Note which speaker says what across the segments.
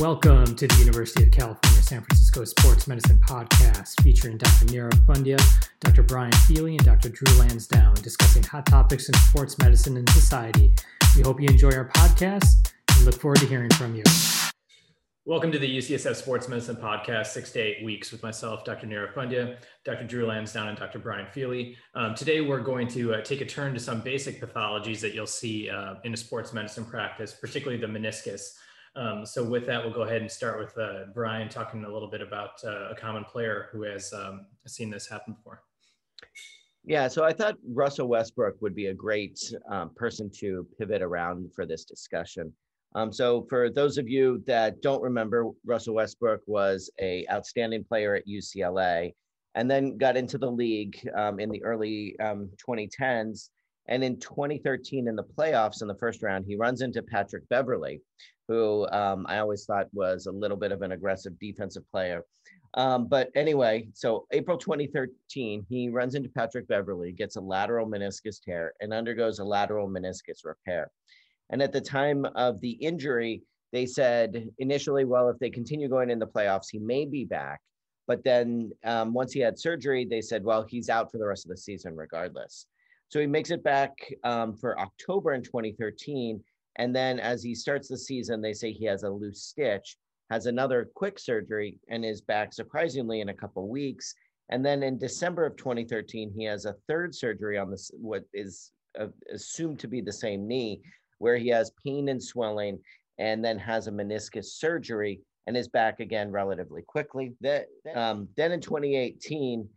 Speaker 1: Welcome to the University of California San Francisco Sports Medicine Podcast featuring Dr. Nirav Pandya, Dr. Brian Feeley, and Dr. Drew Lansdown discussing hot topics in sports medicine and society. We hope you enjoy our podcast and look forward to hearing from you. Welcome to the UCSF Sports Medicine Podcast, six to eight weeks with myself, Dr. Nirav Pandya, Dr. Drew Lansdown, and Dr. Brian Feeley. Um, today, we're going to uh, take a turn to some basic pathologies that you'll see uh, in a sports medicine practice, particularly the meniscus. Um, so with that, we'll go ahead and start with uh, Brian talking a little bit about uh, a common player who has um, seen this happen before.
Speaker 2: Yeah, so I thought Russell Westbrook would be a great um, person to pivot around for this discussion. Um, so for those of you that don't remember, Russell Westbrook was a outstanding player at UCLA and then got into the league um, in the early 2010s um, and in 2013, in the playoffs in the first round, he runs into Patrick Beverley, who um, I always thought was a little bit of an aggressive defensive player. Um, but anyway, so April 2013, he runs into Patrick Beverley, gets a lateral meniscus tear, and undergoes a lateral meniscus repair. And at the time of the injury, they said initially, well, if they continue going in the playoffs, he may be back. But then um, once he had surgery, they said, well, he's out for the rest of the season regardless. So he makes it back um, for October in 2013. And then as he starts the season, they say he has a loose stitch, has another quick surgery, and is back surprisingly in a couple weeks. And then in December of 2013, he has a third surgery on this, what is uh, assumed to be the same knee, where he has pain and swelling, and then has a meniscus surgery and is back again relatively quickly. That, um, then in 2018,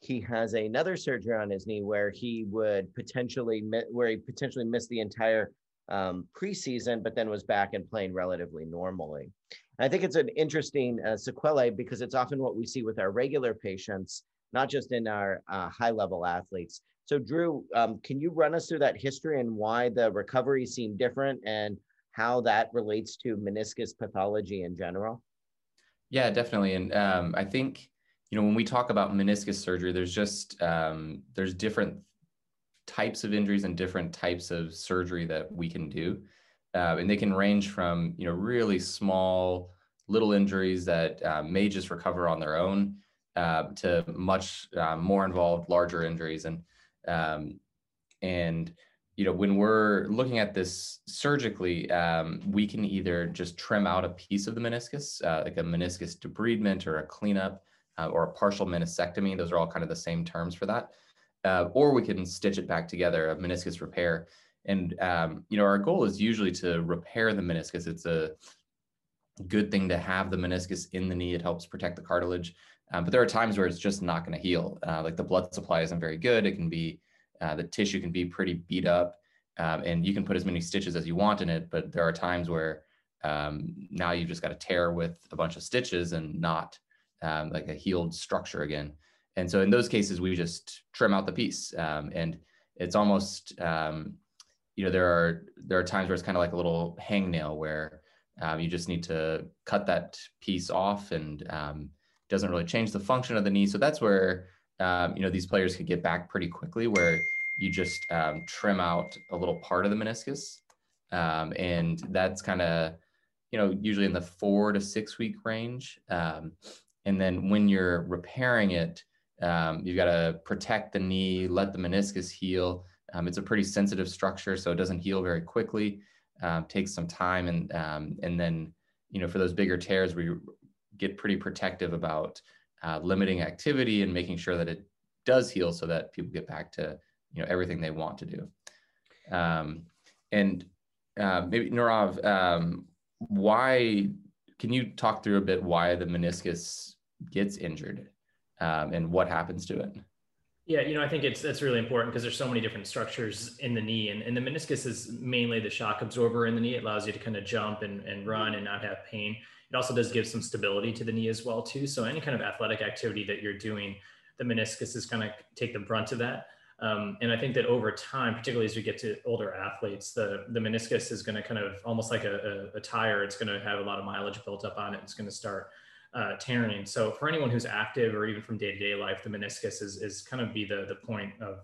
Speaker 2: he has another surgery on his knee where he would potentially where he potentially missed the entire um, preseason, but then was back and playing relatively normally. And I think it's an interesting uh, sequelae because it's often what we see with our regular patients, not just in our uh, high level athletes. So, Drew, um, can you run us through that history and why the recovery seemed different and how that relates to meniscus pathology in general?
Speaker 3: Yeah, definitely. And um, I think you know, when we talk about meniscus surgery, there's just um, there's different types of injuries and different types of surgery that we can do, uh, and they can range from you know really small little injuries that uh, may just recover on their own uh, to much uh, more involved larger injuries and um, and you know when we're looking at this surgically um, we can either just trim out a piece of the meniscus uh, like a meniscus debridement or a cleanup uh, or a partial meniscectomy. Those are all kind of the same terms for that. Uh, or we can stitch it back together, a meniscus repair. And um, you know, our goal is usually to repair the meniscus. It's a good thing to have the meniscus in the knee. It helps protect the cartilage. Um, but there are times where it's just not going to heal. Uh, like the blood supply isn't very good. It can be uh, the tissue can be pretty beat up, um, and you can put as many stitches as you want in it. But there are times where um, now you've just got to tear with a bunch of stitches and not um, like a healed structure again. And so in those cases, we just trim out the piece. Um, and it's almost, um, you know, there are there are times where it's kind of like a little hangnail where um, you just need to cut that piece off and um, doesn't really change the function of the knee. So that's where um, you know these players could get back pretty quickly, where you just trim out a little part of the meniscus, and that's kind of you know usually in the four to six week range. Um, and then when you're repairing it, um, you've got to protect the knee, let the meniscus heal. Um, it's a pretty sensitive structure, so it doesn't heal very quickly. Um, takes some time, and um, and then you know for those bigger tears, we get pretty protective about uh, limiting activity and making sure that it does heal, so that people get back to you know everything they want to do. Um, and uh, maybe Nirav, um, why can you talk through a bit why the meniscus gets injured um, and what happens to it?
Speaker 1: Yeah, you know, I think it's that's really important because there's so many different structures in the knee, and, and the meniscus is mainly the shock absorber in the knee. It allows you to kind of jump and, and run and not have pain. It also does give some stability to the knee as well too. So any kind of athletic activity that you're doing, the meniscus is kind of take the brunt of that. Um, and I think that over time, particularly as we get to older athletes, the, the meniscus is going to kind of almost like a, a, a tire. It's going to have a lot of mileage built up on it. It's going to start uh, tearing. So for anyone who's active or even from day-to-day life, the meniscus is, is kind of be the, the point of,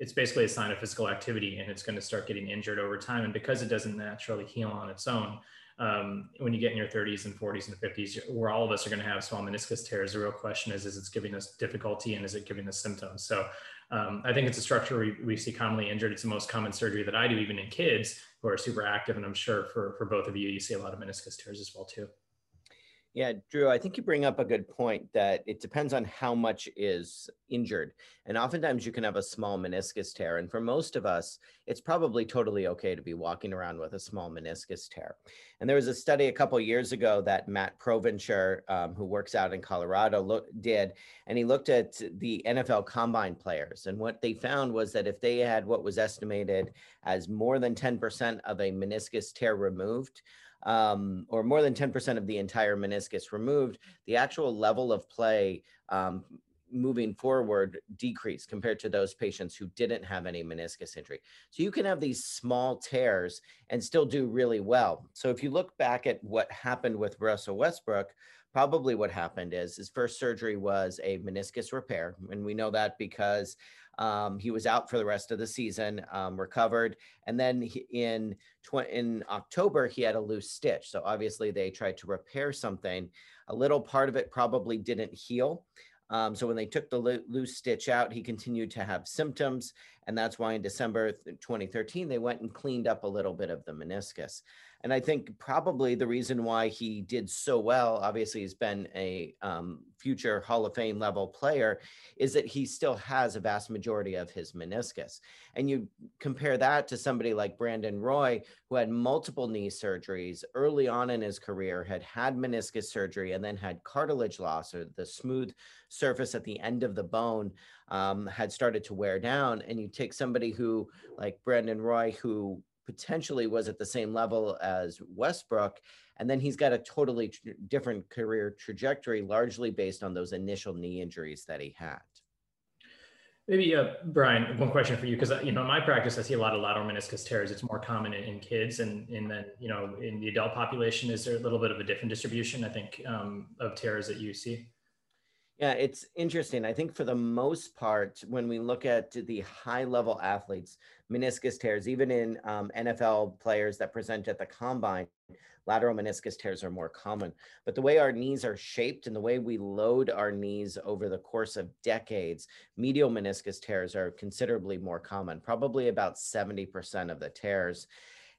Speaker 1: it's basically a sign of physical activity and it's going to start getting injured over time. And because it doesn't naturally heal on its own, um, when you get in your 30s and 40s and 50s, where all of us are going to have small meniscus tears. The real question is, is it's giving us difficulty and is it giving us symptoms? So um, I think it's a structure we, we see commonly injured. It's the most common surgery that I do, even in kids who are super active. And I'm sure for, for both of you, you see a lot of meniscus tears as well too.
Speaker 2: Yeah, Drew, I think you bring up a good point that it depends on how much is injured. And oftentimes you can have a small meniscus tear. And for most of us, it's probably totally okay to be walking around with a small meniscus tear. And there was a study a couple years ago that Matt Provencher, um, who works out in Colorado, did. And he looked at the NFL combine players. And what they found was that if they had what was estimated as more than 10% of a meniscus tear removed, um, or more than 10% of the entire meniscus removed, the actual level of play um, moving forward decreased compared to those patients who didn't have any meniscus injury. So you can have these small tears and still do really well. So if you look back at what happened with Russell Westbrook, probably what happened is his first surgery was a meniscus repair. And we know that because um, he was out for the rest of the season, um, recovered, and then he, in tw- in October he had a loose stitch. So obviously they tried to repair something. A little part of it probably didn't heal. Um, so when they took the lo- loose stitch out, he continued to have symptoms, and that's why in December 2013 they went and cleaned up a little bit of the meniscus. And I think probably the reason why he did so well, obviously, he's been a um, future Hall of Fame level player, is that he still has a vast majority of his meniscus. And you compare that to somebody like Brandon Roy, who had multiple knee surgeries early on in his career, had had meniscus surgery, and then had cartilage loss or the smooth surface at the end of the bone um, had started to wear down. And you take somebody who, like Brandon Roy, who potentially was at the same level as Westbrook. And then he's got a totally tr- different career trajectory, largely based on those initial knee injuries that he had.
Speaker 1: Maybe, uh, Brian, one question for you, because uh, you know, in my practice, I see a lot of lateral meniscus tears. It's more common in, in kids, and, and then you know, in the adult population, is there a little bit of a different distribution? I think um, of tears that you see.
Speaker 2: Yeah, it's interesting. I think for the most part, when we look at the high level athletes, meniscus tears, even in um, NFL players that present at the combine, lateral meniscus tears are more common. But the way our knees are shaped and the way we load our knees over the course of decades, medial meniscus tears are considerably more common, probably about 70% of the tears.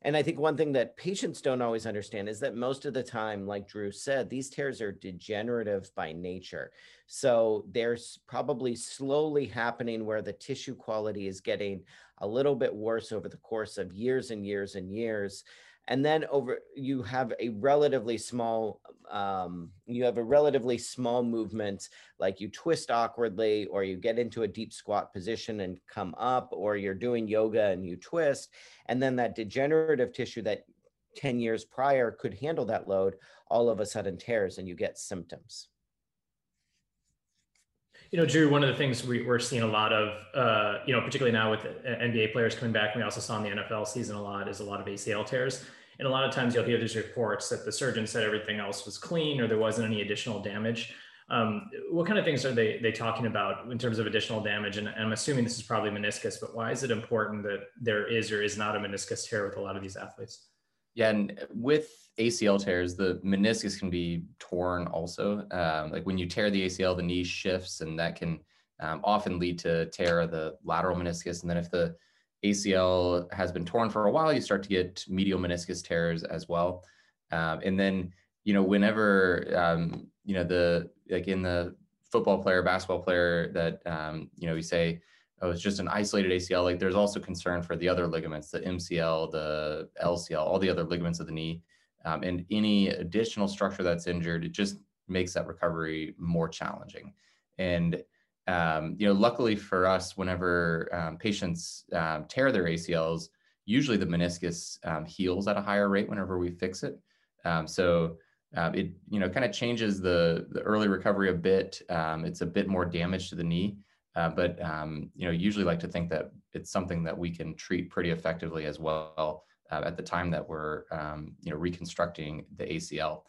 Speaker 2: And I think one thing that patients don't always understand is that most of the time, like Drew said, these tears are degenerative by nature. So they're probably slowly happening where the tissue quality is getting a little bit worse over the course of years and years and years and then over you have a relatively small um, you have a relatively small movement like you twist awkwardly or you get into a deep squat position and come up or you're doing yoga and you twist and then that degenerative tissue that 10 years prior could handle that load all of a sudden tears and you get symptoms
Speaker 1: you know, Drew, one of the things we, are seeing a lot of, uh, you know, particularly now with NBA players coming back, we also saw in the NFL season a lot is a lot of ACL tears. And a lot of times you'll hear these reports that the surgeon said everything else was clean or there wasn't any additional damage. Um, what kind of things are they they talking about in terms of additional damage? And I'm assuming this is probably meniscus, but why is it important that there is or is not a meniscus tear with a lot of these athletes?
Speaker 3: Yeah, and with ACL tears, the meniscus can be torn also. Um, like when you tear the ACL, the knee shifts, and that can um, often lead to tear of the lateral meniscus. And then if the ACL has been torn for a while, you start to get medial meniscus tears as well. Um, and then, you know, whenever, um, you know, the, like in the football player, basketball player that, um, you know, we say, oh, it's just an isolated ACL, like there's also concern for the other ligaments, the MCL, the LCL, all the other ligaments of the knee. Um, and any additional structure that's injured, it just makes that recovery more challenging. And um, you know, luckily for us, whenever um, patients um, tear their ACLs, usually the meniscus um, heals at a higher rate whenever we fix it. Um, so um, it, you know, kind of changes the, the early recovery a bit. it's a bit more damage to the knee, uh, but, you know, usually like to think that it's something that we can treat pretty effectively as well uh, at the time that we're, you know, reconstructing the ACL.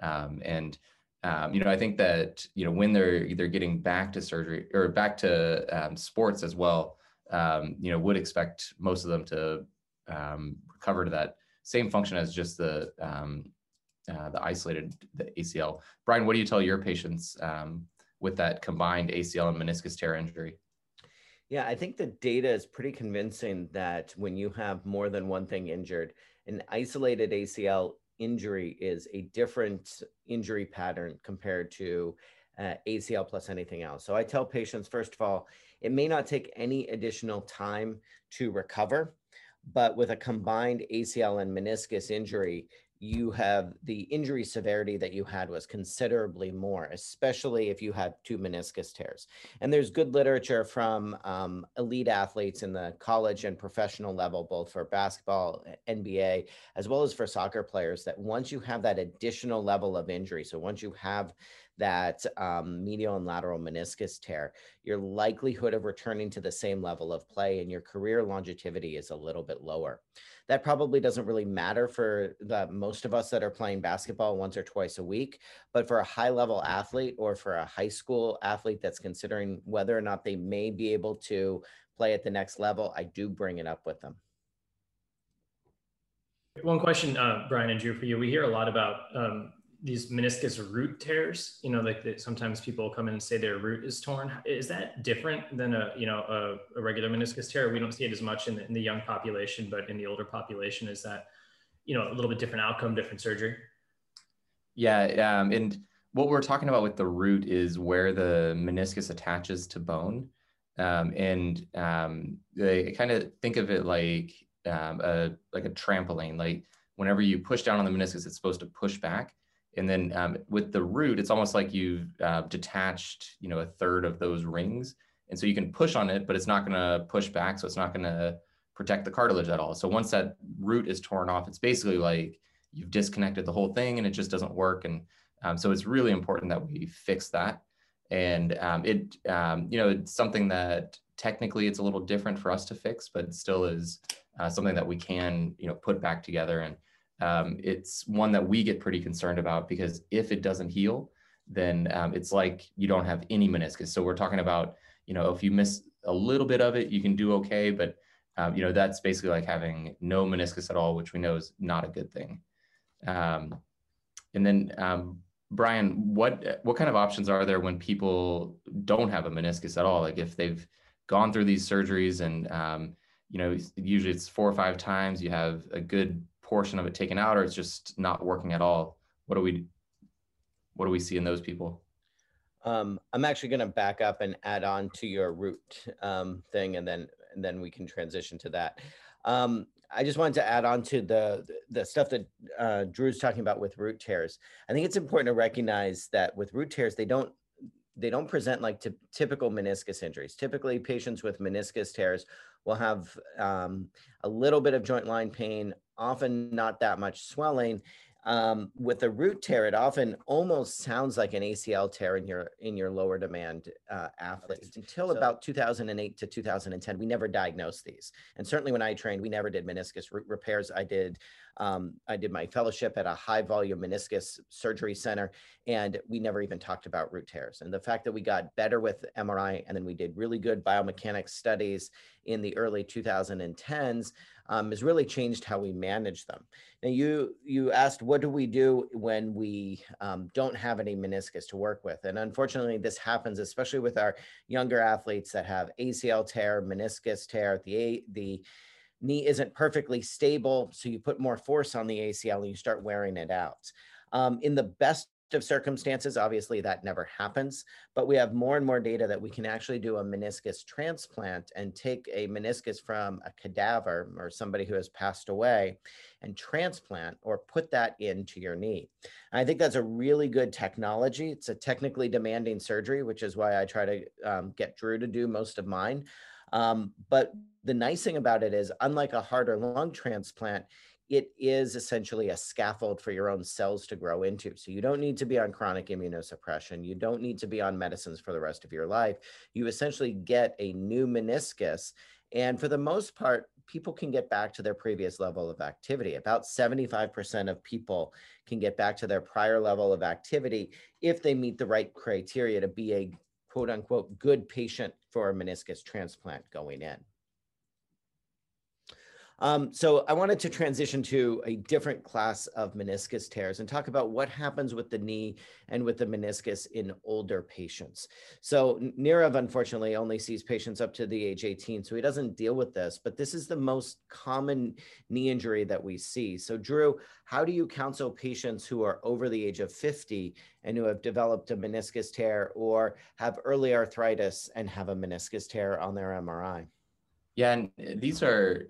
Speaker 3: and um, you know, I think that you know when they're either getting back to surgery or back to um, sports as well, um, you know, would expect most of them to um, recover to that same function as just the um, uh, the isolated the ACL. Brian, what do you tell your patients um, with that combined ACL and meniscus tear injury?
Speaker 2: Yeah, I think the data is pretty convincing that when you have more than one thing injured, an isolated ACL injury is a different injury pattern compared to uh, ACL plus anything else. So I tell patients, first of all, it may not take any additional time to recover, but with a combined ACL and meniscus injury, you have the injury severity that you had was considerably more, especially if you had two meniscus tears. And there's good literature from um, elite athletes in the college and professional level, both for basketball, NBA, as well as for soccer players, that once you have that additional level of injury, so once you have that um, medial and lateral meniscus tear, your likelihood of returning to the same level of play and your career longevity is a little bit lower. That probably doesn't really matter for the most of us that are playing basketball once or twice a week, but for a high level athlete or for a high school athlete that's considering whether or not they may be able to play at the next level, I do bring it up with them.
Speaker 1: One question, uh, Brian and Drew, for you. We hear a lot about um, these meniscus root tears you know like sometimes people come in and say their root is torn. Is that different than a you know a, a regular meniscus tear? We don't see it as much in the, in the, young population but in the older population is that you know a little bit different outcome different surgery?
Speaker 3: Yeah um, and what we're talking about with the root is where the meniscus attaches to bone. Um, and um, they kind of think of it like um, a like a trampoline. Like whenever you push down on the meniscus it's supposed to push back and then um, with the root, it's almost like you've uh, detached, you know, a third of those rings. And so you can push on it, but it's not going to push back. So it's not going to protect the cartilage at all. So once that root is torn off, it's basically like you've disconnected the whole thing and it just doesn't work. And um, so it's really important that we fix that. And um, it, um, you know, it's something that technically it's a little different for us to fix, but still is uh, something that we can, you know, put back together. And um, it's one that we get pretty concerned about because if it doesn't heal, then um, it's like you don't have any meniscus. So we're talking about, you know, if you miss a little bit of it, you can do okay, but um, you know that's basically like having no meniscus at all, which we know is not a good thing. Um, and then um, Brian, what what kind of options are there when people don't have a meniscus at all? Like if they've gone through these surgeries and um, you know usually it's four or five times, you have a good portion of it taken out or it's just not working at all? What do we what do we see in those people?
Speaker 2: Um, i'm actually going to back up and add on to your root um, thing and then and then we can transition to that. Um, i just wanted to add on to the the stuff that uh, drew's talking about with root tears. I think it's important to recognize that with root tears they don't they don't present like t- typical meniscus injuries. Typically, patients with meniscus tears will have um, a little bit of joint line pain, often not that much swelling. Um, with a root tear, it often almost sounds like an ACL tear in your in your lower demand uh, athletes. Until so, about 2008 to 2010, we never diagnosed these, and certainly when I trained, we never did meniscus repairs. I did um, I did my fellowship at a high volume meniscus surgery center, and we never even talked about root tears. And the fact that we got better with MRI, and then we did really good biomechanics studies in the early 2010s, um, has really changed how we manage them. Now, you you asked what do we do when we um, don't have any meniscus to work with, and unfortunately, this happens especially with our younger athletes that have ACL tear, meniscus tear, the the knee isn't perfectly stable, so you put more force on the ACL and you start wearing it out. Um, in the best of circumstances, obviously that never happens, but we have more and more data that we can actually do a meniscus transplant and take a meniscus from a cadaver or somebody who has passed away and transplant or put that into your knee. And I think that's a really good technology. It's a technically demanding surgery, which is why I try to um, get Drew to do most of mine. Um, but the nice thing about it is, unlike a heart or lung transplant, it is essentially a scaffold for your own cells to grow into. So you don't need to be on chronic immunosuppression. You don't need to be on medicines for the rest of your life. You essentially get a new meniscus. And for the most part, people can get back to their previous level of activity. About 75% of people can get back to their prior level of activity if they meet the right criteria to be a quote unquote good patient for a meniscus transplant going in. Um, so I wanted to transition to a different class of meniscus tears and talk about what happens with the knee and with the meniscus in older patients. So Nirav unfortunately only sees patients up to the age 18, so he doesn't deal with this, but this is the most common knee injury that we see. So Drew, how do you counsel patients who are over the age of 50 and who have developed a meniscus tear or have early arthritis and have a meniscus tear on their MRI?
Speaker 3: Yeah, and these are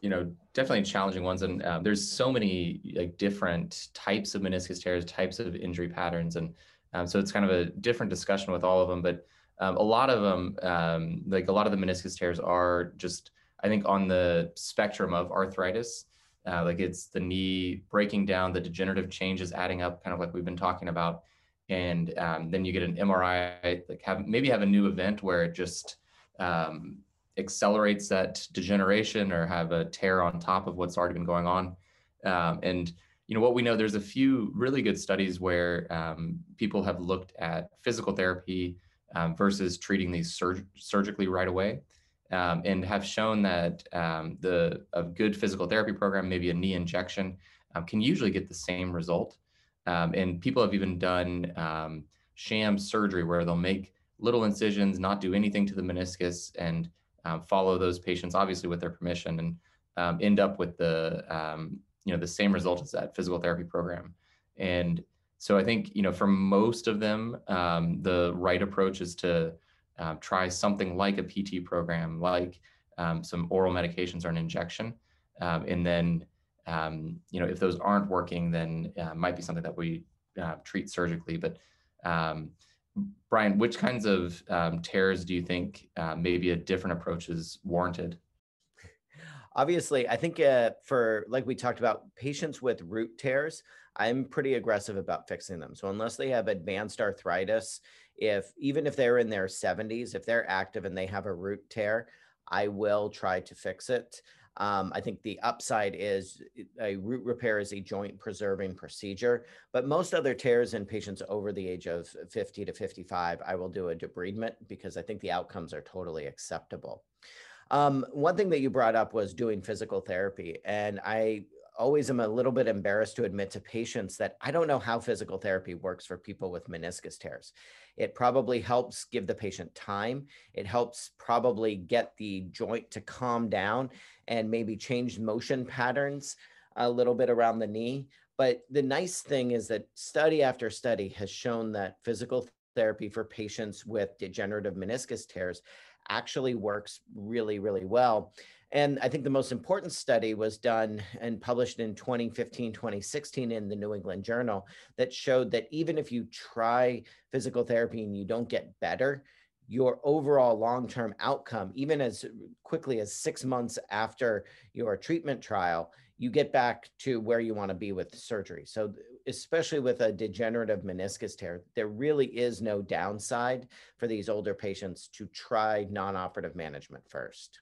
Speaker 3: you know definitely challenging ones. And um, there's so many like different types of meniscus tears types of injury patterns. And um, so it's kind of a different discussion with all of them. But um, a lot of them um, like a lot of the meniscus tears are just i think on the spectrum of arthritis. Uh, like it's the knee breaking down the degenerative changes adding up kind of like we've been talking about. And um, then you get an mri like have maybe have a new event where it just um, accelerates that degeneration or have a tear on top of what's already been going on. Um, and you know what we know, there's a few really good studies where um, people have looked at physical therapy um, versus treating these surg- surgically right away, um, and have shown that um, the a good physical therapy program, maybe a knee injection, um, can usually get the same result. and people have even done sham surgery where they'll make little incisions, not do anything to the meniscus, and um, follow those patients, obviously with their permission, and um, end up with the um, you know the same result as that physical therapy program. And so I think you know for most of them, um, the right approach is to uh, try something like a PT program, like um, some oral medications or an injection, and then you know if those aren't working, then uh, might be something that we uh, treat surgically, but um, Brian, which kinds of um, tears do you think uh, maybe a different approach is warranted?
Speaker 2: Obviously, I think uh, for like we talked about patients with root tears, I'm pretty aggressive about fixing them. So unless they have advanced arthritis, if even if they're in their 70s, if they're active and they have a root tear, I will try to fix it. Um, I think the upside is a root repair is a joint preserving procedure, but most other tears in patients over the age of 50 to 55, I will do a debridement because I think the outcomes are totally acceptable. Um, one thing that you brought up was doing physical therapy, and I always am a little bit embarrassed to admit to patients that I don't know how physical therapy works for people with meniscus tears. It probably helps give the patient time. It helps probably get the joint to calm down and maybe change motion patterns a little bit around the knee. But the nice thing is that study after study has shown that physical therapy for patients with degenerative meniscus tears actually works really, really well. And I think the most important study was done and published in 2015, 2016 in the New England Journal that showed that even if you try physical therapy and you don't get better, your overall long term outcome, even as quickly as six months after your treatment trial, you get back to where you want to be with surgery. So, especially with a degenerative meniscus tear, there really is no downside for these older patients to try non operative management first.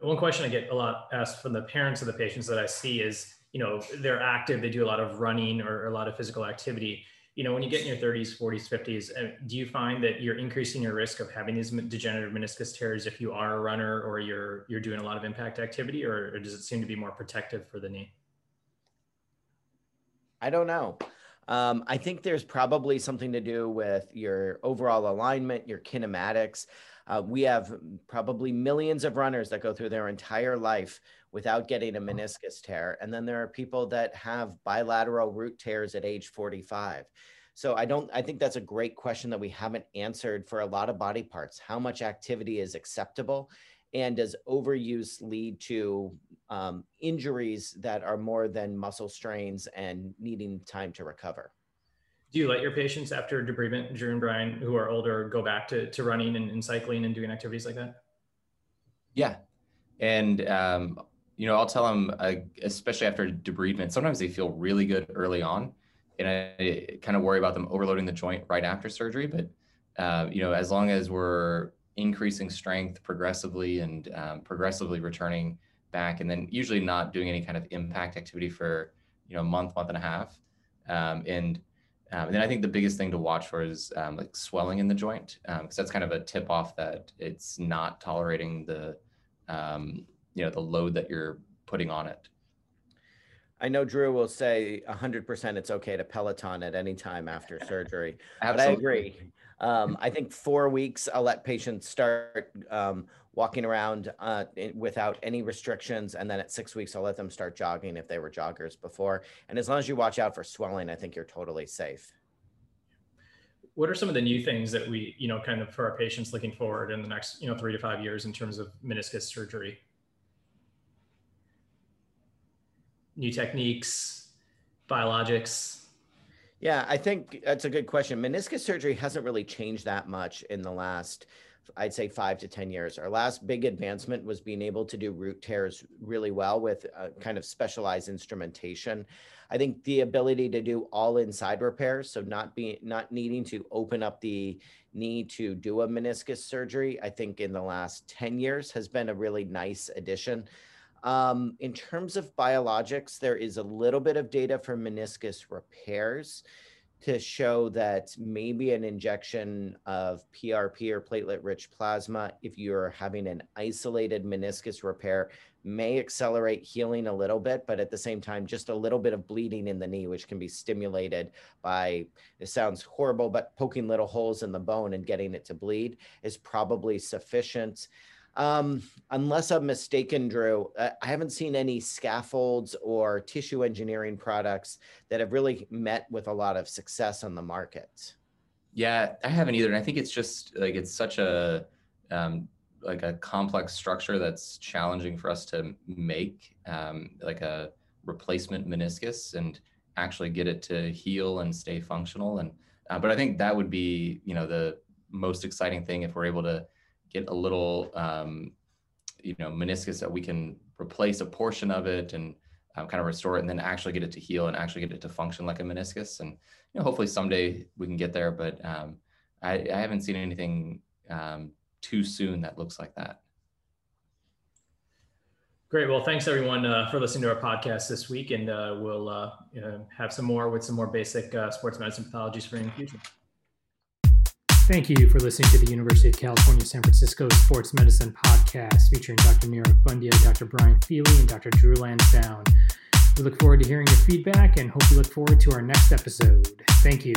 Speaker 1: One question I get a lot asked from the parents of the patients that I see is, you know, they're active, they do a lot of running or a lot of physical activity. You know, when you get in your 30s, 40s, 50s, do you find that you're increasing your risk of having these degenerative meniscus tears if you are a runner or you're you're doing a lot of impact activity, or, or does it seem to be more protective for the knee?
Speaker 2: I don't know. Um, I think there's probably something to do with your overall alignment, your kinematics. Uh, we have probably millions of runners that go through their entire life without getting a meniscus tear. And then there are people that have bilateral root tears at age 45. So I don't I think that's a great question that we haven't answered for a lot of body parts. How much activity is acceptable? And does overuse lead to um, injuries that are more than muscle strains and needing time to recover?
Speaker 1: Do you let your patients after debridement, Drew and Brian, who are older, go back to, to running and, and cycling and doing activities like that?
Speaker 3: Yeah. And, um, you know, I'll tell them, uh, especially after debridement, sometimes they feel really good early on. And I, I kind of worry about them overloading the joint right after surgery. But, uh, you know, as long as we're increasing strength progressively and um, progressively returning back, and then usually not doing any kind of impact activity for, you know, a month, month and a half. Um, and um, and then I think the biggest thing to watch for is um, like swelling in the joint, because um, that's kind of a tip off that it's not tolerating the, um, you know the load that you're putting on it.
Speaker 2: I know Drew will say 100% it's okay to Peloton at any time after surgery. But I agree. Um, I think four weeks, I'll let patients start um, walking around uh, without any restrictions. And then at six weeks, I'll let them start jogging if they were joggers before. And as long as you watch out for swelling, I think you're totally safe.
Speaker 4: What are some of the new things that we, you know, kind of for our patients looking forward in the next, you know, three to five years in terms of meniscus surgery? New techniques, biologics.
Speaker 2: Yeah, I think that's a good question. Meniscus surgery hasn't really changed that much in the last, I'd say, five to 10 years. Our last big advancement was being able to do root tears really well with kind of specialized instrumentation. I think the ability to do all inside repairs, so not being not needing to open up the knee to do a meniscus surgery, I think in the last 10 years has been a really nice addition. Um, in terms of biologics, there is a little bit of data for meniscus repairs to show that maybe an injection of PRP or platelet rich plasma, if you're having an isolated meniscus repair, may accelerate healing a little bit, but at the same time, just a little bit of bleeding in the knee, which can be stimulated by, it sounds horrible, but poking little holes in the bone and getting it to bleed is probably sufficient. Um, unless I'm mistaken, Drew, uh, I haven't seen any scaffolds or tissue engineering products that have really met with a lot of success on the market.
Speaker 3: Yeah, I haven't either, and I think it's just like it's such a um, like a complex structure that's challenging for us to make, um, like a replacement meniscus, and actually get it to heal and stay functional. And uh, but I think that would be you know the most exciting thing if we're able to get a little um, you know meniscus that we can replace a portion of it and um, kind of restore it and then actually get it to heal and actually get it to function like a meniscus and you know hopefully someday we can get there but um, I, I haven't seen anything um, too soon that looks like that
Speaker 4: Great. Well, thanks everyone uh, for listening to our podcast this week, and uh, we'll uh, have some more with some more basic uh, sports medicine pathologies for in the future.
Speaker 1: Thank you for listening to the University of California, San Francisco Sports Medicine Podcast featuring Dr. Nirav Pandya, Dr. Brian Feeley, and Dr. Drew Lansdown. We look forward to hearing your feedback and hope you look forward to our next episode. Thank you.